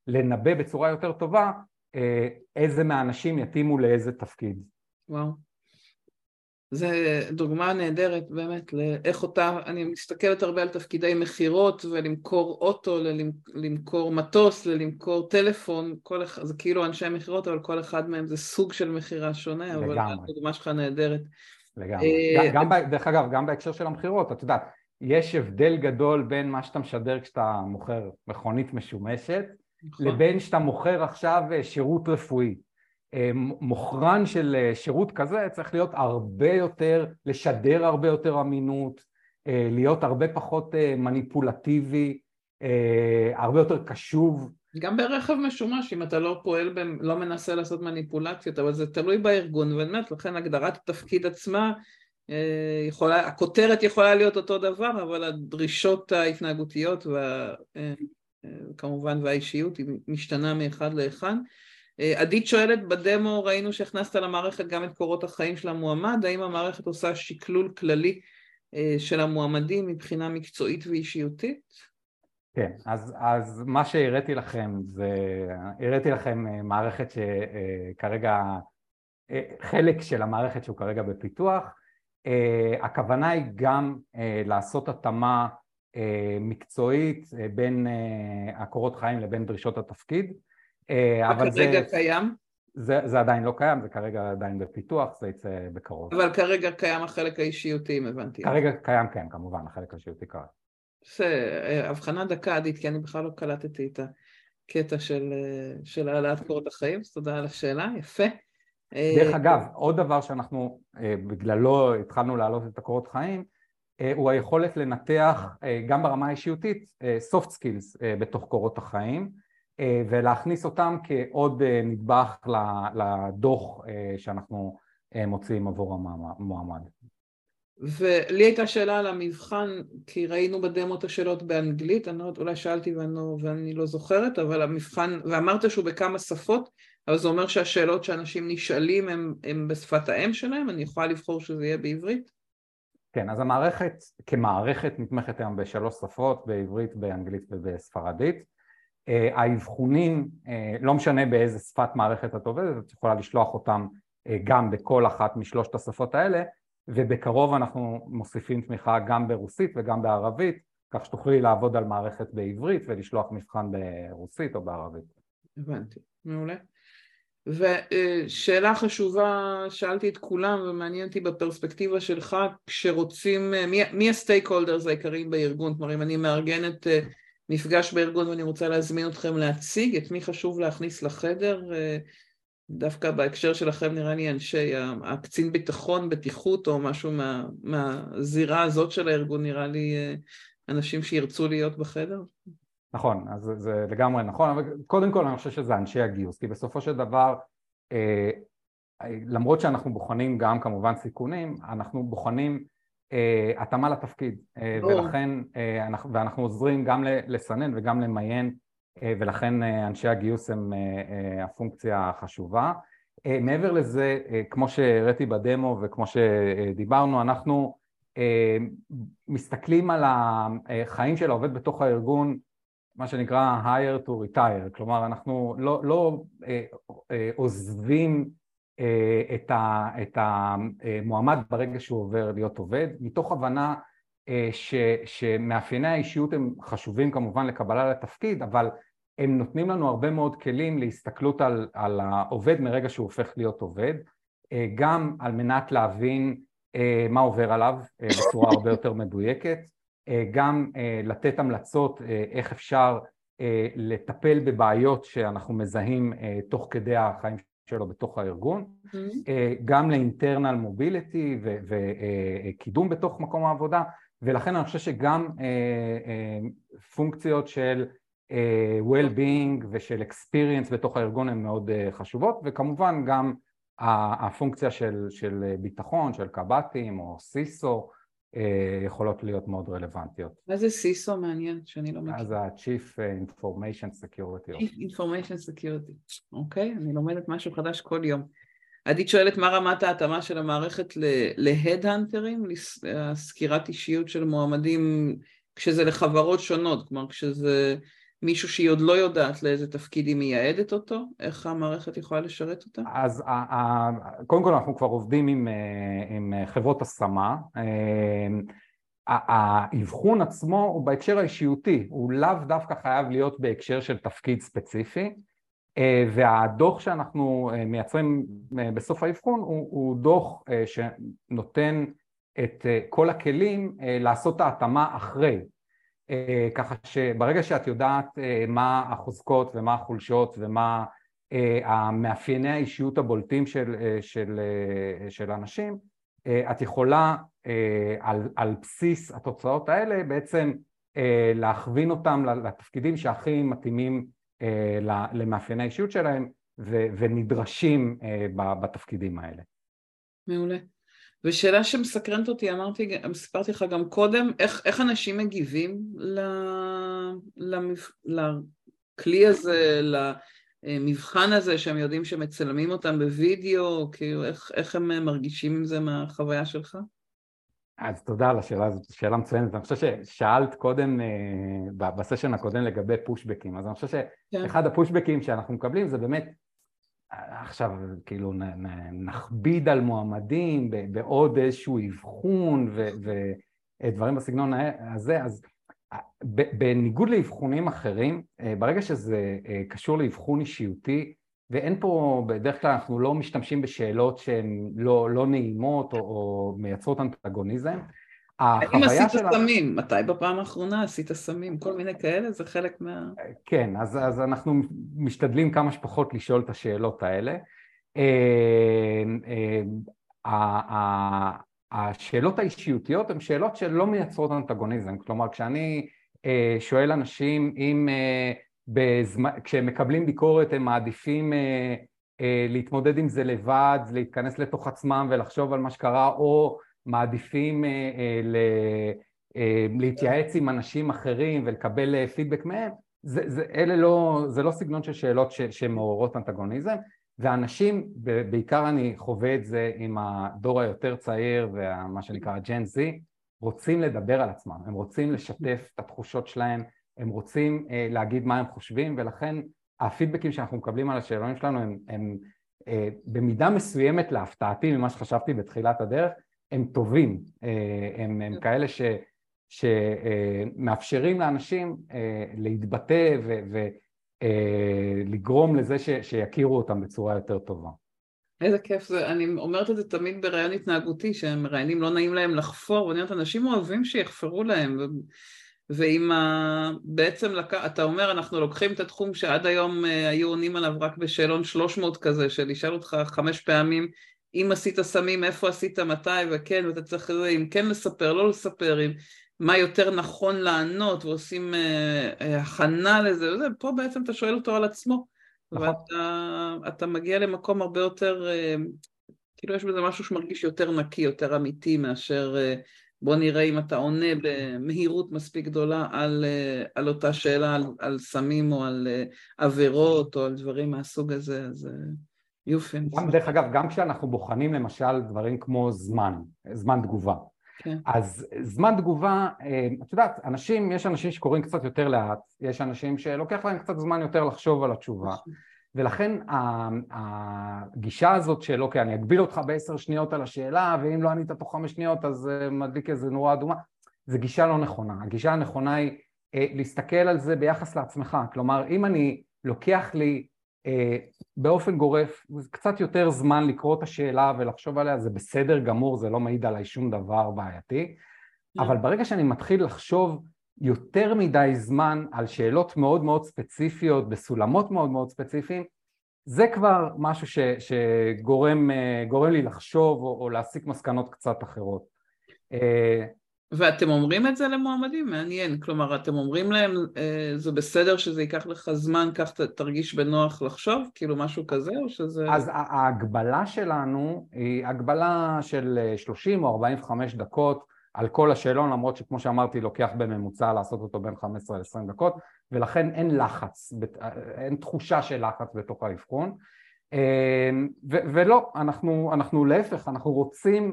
ולנבא בצורה יותר טובה איזה מהאנשים יתאימו לאיזה תפקיד. וואו. זו דוגמה נהדרת באמת לאיך אותה, אני מסתכלת הרבה על תפקידי מכירות ולמכור אוטו, למכור מטוס, למכור טלפון, כל אחד, זה כאילו אנשי מכירות אבל כל אחד מהם זה סוג של מכירה שונה, לגמרי. אבל הדוגמה שלך נהדרת. לגמרי, אה, גם, גם, דרך אגב גם בהקשר של המכירות, את יודעת, יש הבדל גדול בין מה שאתה משדר כשאתה מוכר מכונית משומשת נכון. לבין שאתה מוכר עכשיו שירות רפואי. מוכרן של שירות כזה צריך להיות הרבה יותר, לשדר הרבה יותר אמינות, להיות הרבה פחות מניפולטיבי, הרבה יותר קשוב. גם ברכב משומש, אם אתה לא פועל, ב... לא מנסה לעשות מניפולציות, אבל זה תלוי בארגון, ובאמת, לכן הגדרת התפקיד עצמה, אה, יכולה, הכותרת יכולה להיות אותו דבר, אבל הדרישות ההתנהגותיות וכמובן אה, אה, והאישיות היא משתנה מאחד לאחד. עדית שואלת, בדמו ראינו שהכנסת למערכת גם את קורות החיים של המועמד, האם המערכת עושה שקלול כללי של המועמדים מבחינה מקצועית ואישיותית? כן, אז, אז מה שהראיתי לכם זה, הראיתי לכם אה, מערכת שכרגע, אה, חלק של המערכת שהוא כרגע בפיתוח, אה, הכוונה היא גם לעשות התאמה מקצועית בין הקורות חיים לבין דרישות התפקיד. אבל כרגע זה, קיים? זה, זה עדיין לא קיים, זה כרגע עדיין בפיתוח, זה יצא בקרוב. אבל כרגע קיים החלק האישיותי, אם הבנתי. כרגע קיים, כן, כמובן, החלק האישיותי קיים. אה, הבחנה דקה עדית, כי אני בכלל לא קלטתי את הקטע של, אה, של העלאת קורות החיים, אז תודה על השאלה, יפה. דרך אגב, עוד דבר שאנחנו אה, בגללו התחלנו להעלות את הקורות חיים, הוא היכולת לנתח גם ברמה האישיותית soft skills בתוך קורות החיים ולהכניס אותם כעוד נדבך לדוח שאנחנו מוציאים עבור המועמד. ולי הייתה שאלה על המבחן, כי ראינו בדמו את השאלות באנגלית, אני לא יודעת, אולי שאלתי ואני לא, ואני לא זוכרת, אבל המבחן, ואמרת שהוא בכמה שפות, אבל זה אומר שהשאלות שאנשים נשאלים הם בשפת האם שלהם, אני יכולה לבחור שזה יהיה בעברית? כן, אז המערכת כמערכת נתמכת היום בשלוש שפות, בעברית, באנגלית ובספרדית. אה, האבחונים, אה, לא משנה באיזה שפת מערכת את עובדת, את יכולה לשלוח אותם אה, גם בכל אחת משלושת השפות האלה, ובקרוב אנחנו מוסיפים תמיכה גם ברוסית וגם בערבית, כך שתוכלי לעבוד על מערכת בעברית ולשלוח מבחן ברוסית או בערבית. הבנתי, מעולה. ושאלה חשובה, שאלתי את כולם ומעניין אותי בפרספקטיבה שלך, כשרוצים, מי, מי הסטייק הולדרס העיקריים בארגון? כלומר, אם אני מארגנת מפגש בארגון ואני רוצה להזמין אתכם להציג, את מי חשוב להכניס לחדר? אה, דווקא בהקשר שלכם נראה לי אנשי הקצין ביטחון, בטיחות או משהו מה, מהזירה הזאת של הארגון נראה לי אה, אנשים שירצו להיות בחדר? נכון, אז זה, לגמרי נכון, אבל קודם כל אני חושב שזה אנשי הגיוס, כי בסופו של דבר אה, למרות שאנחנו בוחנים גם כמובן סיכונים, אנחנו בוחנים התאמה לתפקיד, אה, ולכן, אה, אנחנו, ואנחנו עוזרים גם לסנן וגם למיין אה, ולכן אה, אנשי הגיוס הם אה, הפונקציה החשובה. מעבר לזה, כמו שהראיתי בדמו וכמו שדיברנו, אנחנו מסתכלים על החיים של העובד בתוך הארגון, מה שנקרא hire to retire, כלומר אנחנו לא, לא עוזבים את, ה, את המועמד ברגע שהוא עובר להיות עובד, מתוך הבנה אה, ש, שמאפייני האישיות הם חשובים כמובן לקבלה לתפקיד, אבל הם נותנים לנו הרבה מאוד כלים להסתכלות על, על העובד מרגע שהוא הופך להיות עובד, אה, גם על מנת להבין אה, מה עובר עליו בצורה הרבה יותר מדויקת, גם לתת המלצות איך אפשר לטפל בבעיות שאנחנו מזהים תוך כדי החיים שלו בתוך הארגון, mm-hmm. גם לאינטרנל מוביליטי וקידום בתוך מקום העבודה ולכן אני חושב שגם אה, אה, פונקציות של אה, well-being ושל experience בתוך הארגון הן מאוד אה, חשובות וכמובן גם הפונקציה של, של ביטחון, של קב"טים או סיסו אה, יכולות להיות מאוד רלוונטיות. מה זה סיסו מעניין שאני לא מכיר? זה ה-Chief Information Security. Chief Information Security, אוקיי, אני לומדת משהו חדש כל יום. עדית שואלת מה רמת ההתאמה של המערכת להד-הנטרים, לסקירת אישיות של מועמדים כשזה לחברות שונות, כלומר כשזה מישהו שהיא עוד לא יודעת לאיזה תפקיד היא מייעדת אותו, איך המערכת יכולה לשרת אותה? אז קודם כל אנחנו כבר עובדים עם, אה, עם חברות השמה, אה, האבחון עצמו הוא בהקשר האישיותי, הוא לאו דווקא חייב להיות בהקשר של תפקיד ספציפי. אה, והדוח שאנחנו אה, מייצרים אה, בסוף האבחון הוא, הוא דוח שנותן את כל הכלים לעשות את ההתאמה אחרי ככה שברגע שאת יודעת מה החוזקות ומה החולשות ומה המאפייני האישיות הבולטים של, של, של אנשים, את יכולה על, על בסיס התוצאות האלה בעצם להכווין אותם לתפקידים שהכי מתאימים למאפייני האישיות שלהם ונדרשים בתפקידים האלה. מעולה. ושאלה שמסקרנת אותי, אמרתי, סיפרתי לך גם קודם, איך, איך אנשים מגיבים ל, למפ, לכלי הזה, למבחן הזה, שהם יודעים שמצלמים אותם בווידאו, כאילו איך, איך הם מרגישים עם זה מהחוויה שלך? אז תודה על השאלה הזאת, שאלה מצוינת. אני חושב ששאלת קודם, אה, בסשן הקודם לגבי פושבקים, אז אני חושב כן. שאחד הפושבקים שאנחנו מקבלים זה באמת עכשיו כאילו נכביד על מועמדים בעוד איזשהו אבחון ודברים בסגנון הזה, אז בניגוד לאבחונים אחרים, אה, ברגע שזה אה, קשור לאבחון אישיותי, ואין פה, בדרך כלל אנחנו לא משתמשים בשאלות שהן לא, לא נעימות או, או מייצרות אנטגוניזם, האם עשית שלה... סמים? מתי בפעם האחרונה עשית סמים? כל מיני כאלה? זה חלק מה... כן, אז, אז אנחנו משתדלים כמה שפחות לשאול את השאלות האלה. אה, אה, השאלות האישיותיות הן שאלות שלא מייצרות אנטגוניזם, כלומר כשאני אה, שואל אנשים אם בזמן, כשהם מקבלים ביקורת הם מעדיפים להתמודד עם זה לבד, להתכנס לתוך עצמם ולחשוב על מה שקרה או מעדיפים אה, אה, אה, להתייעץ עם אנשים אחרים ולקבל פידבק מהם, זה, זה, אלה לא, זה לא סגנון של שאלות שמעוררות אנטגוניזם. ואנשים, בעיקר אני חווה את זה עם הדור היותר צעיר ומה שנקרא ג'ן זי, רוצים לדבר על עצמם, הם רוצים לשתף את התחושות שלהם, הם רוצים להגיד מה הם חושבים ולכן הפידבקים שאנחנו מקבלים על השאלונים שלנו הם, הם במידה מסוימת להפתעתי ממה שחשבתי בתחילת הדרך הם טובים, אה, הם, הם כאלה ש, שמאפשרים לאנשים אה, להתבטא ולגרום אה, לזה ש, שיכירו אותם בצורה יותר טובה. איזה כיף זה, אני אומרת את זה תמיד בראיון התנהגותי, מראיינים לא נעים להם לחפור, ואני אומרת, אנשים אוהבים שיחפרו להם, ו... ואם ה... בעצם לק... אתה אומר, אנחנו לוקחים את התחום שעד היום היו עונים עליו רק בשאלון 300 כזה, של לשאול אותך חמש פעמים אם עשית סמים, איפה עשית, מתי, וכן, ואתה צריך, אם כן לספר, לא לספר, אם מה יותר נכון לענות, ועושים אה, אה, הכנה לזה, וזה, פה בעצם אתה שואל אותו על עצמו, נכון. ואתה מגיע למקום הרבה יותר, אה, כאילו יש בזה משהו שמרגיש יותר נקי, יותר אמיתי, מאשר אה, בוא נראה אם אתה עונה במהירות מספיק גדולה על, אה, על אותה שאלה, על, על סמים או על אה, עבירות או על דברים מהסוג הזה, אז... אה, יופי. גם, דרך אגב, גם כשאנחנו בוחנים למשל דברים כמו זמן, זמן תגובה. כן. אז זמן תגובה, אה, את יודעת, אנשים, יש אנשים שקוראים קצת יותר לאט, יש אנשים שלוקח להם קצת זמן יותר לחשוב על התשובה, נכון. ולכן הגישה הזאת של אוקיי, אני אגביל אותך בעשר שניות על השאלה, ואם לא ענית תוך חמש שניות אז אה, מדליק איזה נורה אדומה, זו גישה לא נכונה. הגישה הנכונה היא אה, להסתכל על זה ביחס לעצמך, כלומר, אם אני לוקח לי באופן גורף, זה קצת יותר זמן לקרוא את השאלה ולחשוב עליה, זה בסדר גמור, זה לא מעיד עליי שום דבר בעייתי, כן. אבל ברגע שאני מתחיל לחשוב יותר מדי זמן על שאלות מאוד מאוד ספציפיות, בסולמות מאוד מאוד ספציפיים, זה כבר משהו ש, שגורם אה, לי לחשוב או, או להסיק מסקנות קצת אחרות. אה, ואתם אומרים את זה למועמדים? מעניין. כלומר, אתם אומרים להם, אה, זה בסדר שזה ייקח לך זמן, כך תרגיש בנוח לחשוב? כאילו משהו כזה, או שזה... אז ההגבלה שלנו היא הגבלה של 30 או 45 דקות על כל השאלון, למרות שכמו שאמרתי, לוקח בממוצע לעשות אותו בין 15 ל-20 דקות, ולכן אין לחץ, אין תחושה של לחץ בתוך האבחון. אה, ולא, אנחנו, אנחנו להפך, אנחנו רוצים אה,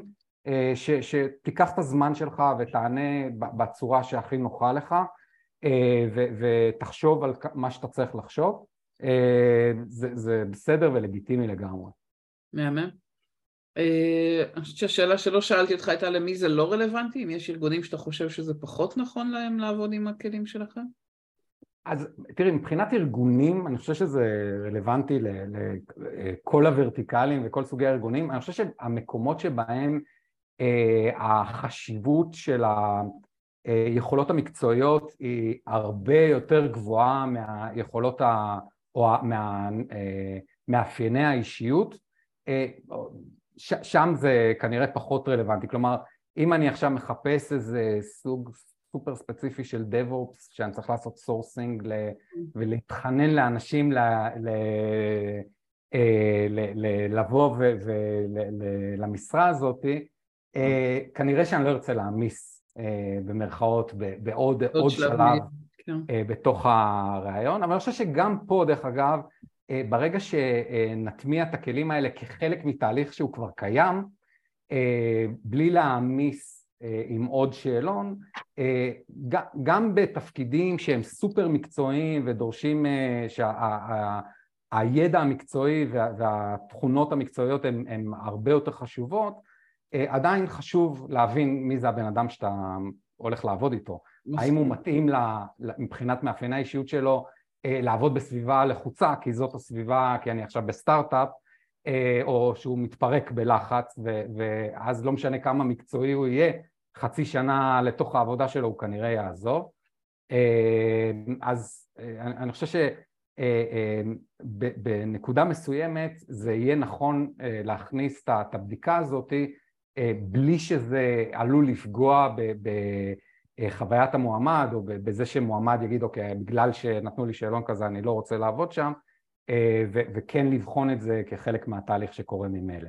ש, שתיקח את הזמן שלך ותענה בצורה שהכי נוחה לך אה, ו, ותחשוב על מה שאתה צריך לחשוב, אה, זה, זה בסדר ולגיטימי לגמרי. מהמם. אני חושבת שהשאלה שלא שאלתי אותך הייתה למי זה לא רלוונטי, אם יש ארגונים שאתה חושב שזה פחות נכון להם לעבוד עם הכלים שלכם? אז תראי, מבחינת ארגונים, אני חושב שזה רלוונטי לכל הוורטיקלים וכל סוגי הארגונים, אני חושב שהמקומות שבהם אה, החשיבות של היכולות המקצועיות היא הרבה יותר גבוהה מהיכולות ה... או מהמאפייני האישיות, שם זה כנראה פחות רלוונטי, כלומר אם אני עכשיו מחפש איזה סוג סופר ספציפי של DevOps שאני צריך לעשות sourcing ולהתחנן לאנשים אה, לבוא למשרה הזאת, אה, כנראה שאני לא ארצה להעמיס אה, במרכאות בעוד עוד שלב, שלב כן. בתוך הרעיון, אבל אני חושב שגם פה דרך אגב ברגע שנטמיע את הכלים האלה כחלק מתהליך שהוא כבר קיים, בלי להעמיס אה, עם עוד שאלון, אה, גם בתפקידים שהם סופר מקצועיים ודורשים אה, שהידע המקצועי והתכונות המקצועיות הן הרבה יותר חשובות, עדיין חשוב להבין מי זה הבן אדם שאתה הולך לעבוד איתו. האם הוא מתאים מבחינת מאפייני האישיות שלו לעבוד בסביבה לחוצה, כי זאת הסביבה, כי אני עכשיו בסטארט-אפ, או שהוא מתפרק בלחץ, ואז לא משנה כמה מקצועי הוא יהיה, חצי שנה לתוך העבודה שלו הוא כנראה יעזוב. אה, אז אה, אני חושב שבנקודה אה, מסוימת זה יהיה נכון להכניס את הבדיקה הזאת בלי שזה עלול לפגוע בחוויית המועמד או בזה שמועמד יגיד אוקיי בגלל שנתנו לי שאלון כזה אני לא רוצה לעבוד שם וכן לבחון את זה כחלק מהתהליך שקורה ממילא.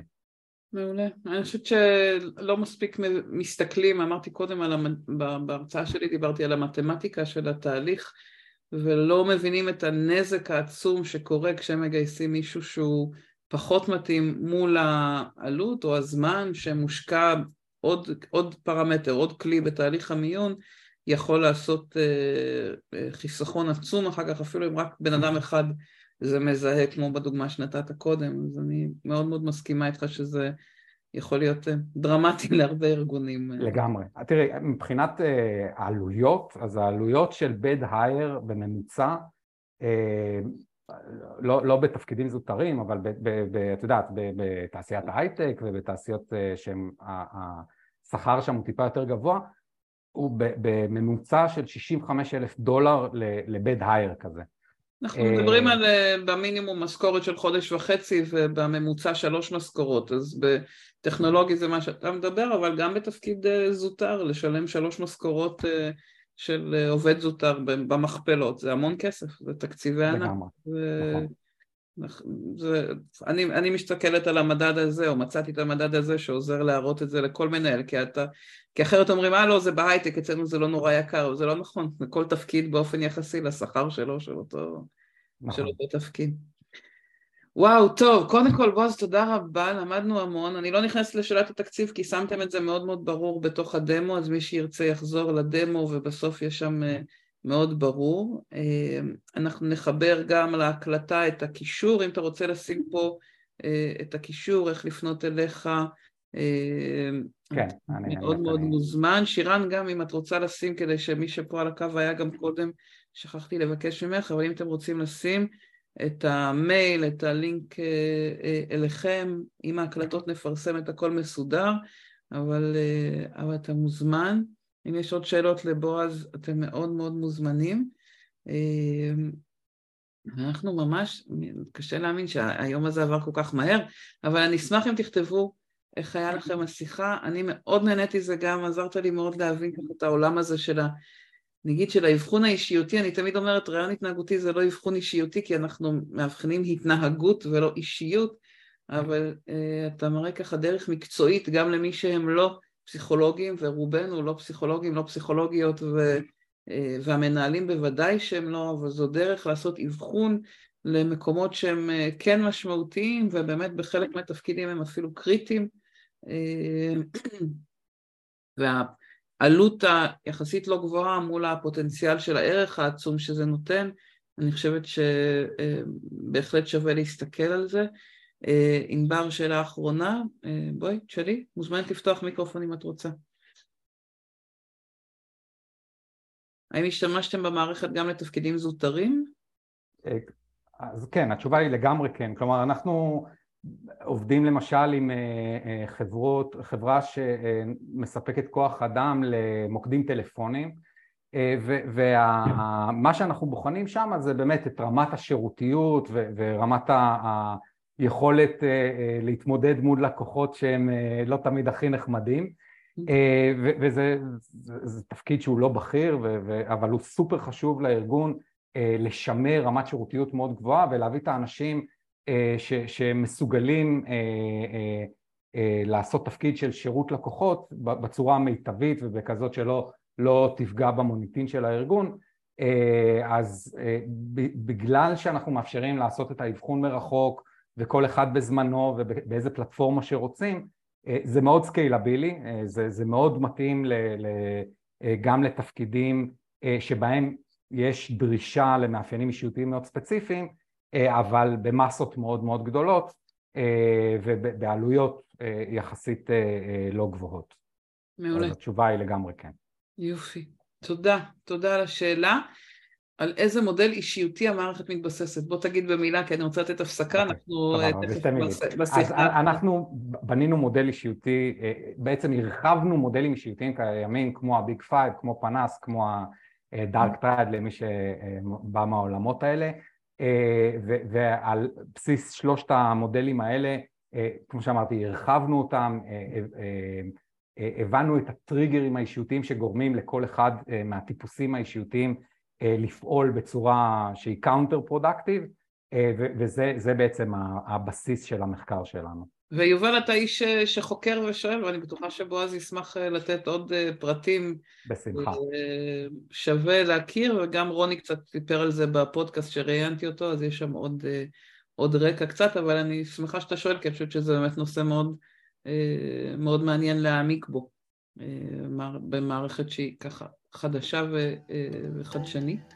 מעולה. אני חושבת שלא מספיק מסתכלים, אמרתי קודם, על המ... בהרצאה שלי דיברתי על המתמטיקה של התהליך ולא מבינים את הנזק העצום שקורה כשהם מגייסים מישהו שהוא פחות מתאים מול העלות או הזמן שמושקע עוד, עוד פרמטר, עוד כלי בתהליך המיון יכול לעשות אה, אה חיסכון עצום אחר כך אפילו אם רק בן אדם אחד זה מזהה כמו בדוגמה שנתת קודם, אז אני מאוד מאוד מסכימה איתך שזה יכול להיות אה, דרמטי להרבה ארגונים. לגמרי. תראי, מבחינת אה, העלויות, אז העלויות של bed hire בממוצע, אה, לא, לא בתפקידים זוטרים, אבל את יודעת, בתעשיית ההייטק ובתעשיות שהשכר שם הוא טיפה יותר גבוה, הוא בממוצע של 65 אלף דולר לבד הייר כזה. אנחנו מדברים על אה, במינימום משכורת של חודש וחצי ובממוצע שלוש משכורות, אז בטכנולוגי זה מה שאתה מדבר, אבל גם בתפקיד אה, זוטר, לשלם שלוש משכורות אה, של עובד זוטר במכפלות, זה המון כסף, זה תקציבי ענק. נכון. זה, אני, אני מסתכלת על המדד הזה, או מצאתי את המדד הזה שעוזר להראות את זה לכל מנהל, כי, אתה, כי אחרת אומרים, אה לא, זה בהייטק, אצלנו זה לא נורא יקר, אבל זה לא נכון, זה כל תפקיד באופן יחסי לשכר שלו, של אותו, נכון. של אותו תפקיד. וואו, טוב, קודם כל בועז, תודה רבה, למדנו המון. אני לא נכנסת לשאלת התקציב כי שמתם את זה מאוד מאוד ברור בתוך הדמו, אז מי שירצה יחזור לדמו ובסוף יש שם uh, מאוד ברור. אמ, אנחנו נחבר גם להקלטה את הקישור, אם אתה רוצה לשים פה אה, את הקישור, איך לפנות אליך. כן, אני... מאוד מאוד אני... מוזמן. שירן גם, אם את רוצה לשים, כדי שמי שפה על הקו היה גם קודם, שכחתי לבקש ממך, אבל אם אתם רוצים לשים את המייל, את הלינק אה, אה, אליכם, עם ההקלטות נפרסם את הכל מסודר, אבל, אבל אתה מוזמן. אם יש עוד שאלות לבועז, אתם מאוד מאוד מוזמנים. אנחנו ממש, קשה להאמין שהיום הזה עבר כל כך מהר, אבל אני אשמח אם תכתבו איך היה לכם השיחה. אני מאוד נהניתי זה גם, עזרת לי מאוד להבין את העולם הזה של ה... נגיד של האבחון האישיותי, אני תמיד אומרת רעיון התנהגותי זה לא אבחון אישיותי כי אנחנו מאבחנים התנהגות ולא אישיות, אבל uh, אתה מראה ככה דרך מקצועית גם למי שהם לא פסיכולוגים, ורובנו לא פסיכולוגים, לא פסיכולוגיות, ו, אה, והמנהלים בוודאי שהם לא, אבל זו דרך לעשות אבחון למקומות שהם אה, כן משמעותיים, ובאמת בחלק מהתפקידים הם אפילו קריטיים. אה, והעלות היחסית לא גבוהה מול הפוטנציאל של הערך העצום שזה נותן, אני חושבת שבהחלט שווה להסתכל על זה. אה, ענבר, שאלה אחרונה, אה, בואי, תשאלי, מוזמנת לפתוח מיקרופון אם את רוצה. האם השתמשתם במערכת גם לתפקידים זוטרים? אה, אז כן, התשובה היא לגמרי כן. כלומר, אנחנו עובדים למשל עם חברות, חברה שמספקת כוח אדם למוקדים טלפונים ומה שאנחנו בוחנים שם זה באמת את רמת השירותיות ורמת היכולת להתמודד מול לקוחות שהם לא תמיד הכי נחמדים. וזה זה, זה תפקיד שהוא לא בכיר אבל הוא סופר חשוב לארגון לשמר רמת שירותיות מאוד גבוהה ולהביא את האנשים ש, שמסוגלים לעשות תפקיד של שירות לקוחות בצורה המיטבית ובכזאת שלא לא תפגע במוניטין של הארגון אז בגלל שאנחנו מאפשרים לעשות את האבחון מרחוק וכל אחד בזמנו ובאיזה פלטפורמה שרוצים זה מאוד סקיילבילי, זה, זה מאוד מתאים ל, ל, גם לתפקידים שבהם יש דרישה למאפיינים אישיותיים מאוד ספציפיים אבל במסות מאוד מאוד גדולות ובעלויות יחסית לא גבוהות. מעולה. אז התשובה היא לגמרי כן. יופי. תודה. תודה על השאלה. על איזה מודל אישיותי המערכת מתבססת? בוא תגיד במילה, כי אני רוצה לתת הפסקה, אוקיי. אנחנו תכף בשיחה. אנחנו בנינו מודל אישיותי, בעצם הרחבנו מודלים אישיותיים קיימים כמו ה Big Five, כמו PANAS, כמו ה Dark Triad למי שבא מהעולמות האלה, ועל בסיס שלושת המודלים האלה, כמו שאמרתי, הרחבנו אותם, הבנו את הטריגרים האישיותיים שגורמים לכל אחד מהטיפוסים האישיותיים לפעול בצורה שהיא counter productive וזה בעצם הבסיס של המחקר שלנו. ויובל אתה איש שחוקר ושואל ואני בטוחה שבועז ישמח לתת עוד פרטים. בשמחה. שווה להכיר וגם רוני קצת סיפר על זה בפודקאסט שראיינתי אותו אז יש שם עוד, עוד רקע קצת אבל אני שמחה שאתה שואל כי אני חושבת שזה באמת נושא מאוד, מאוד מעניין להעמיק בו במערכת שהיא ככה חדשה וחדשנית.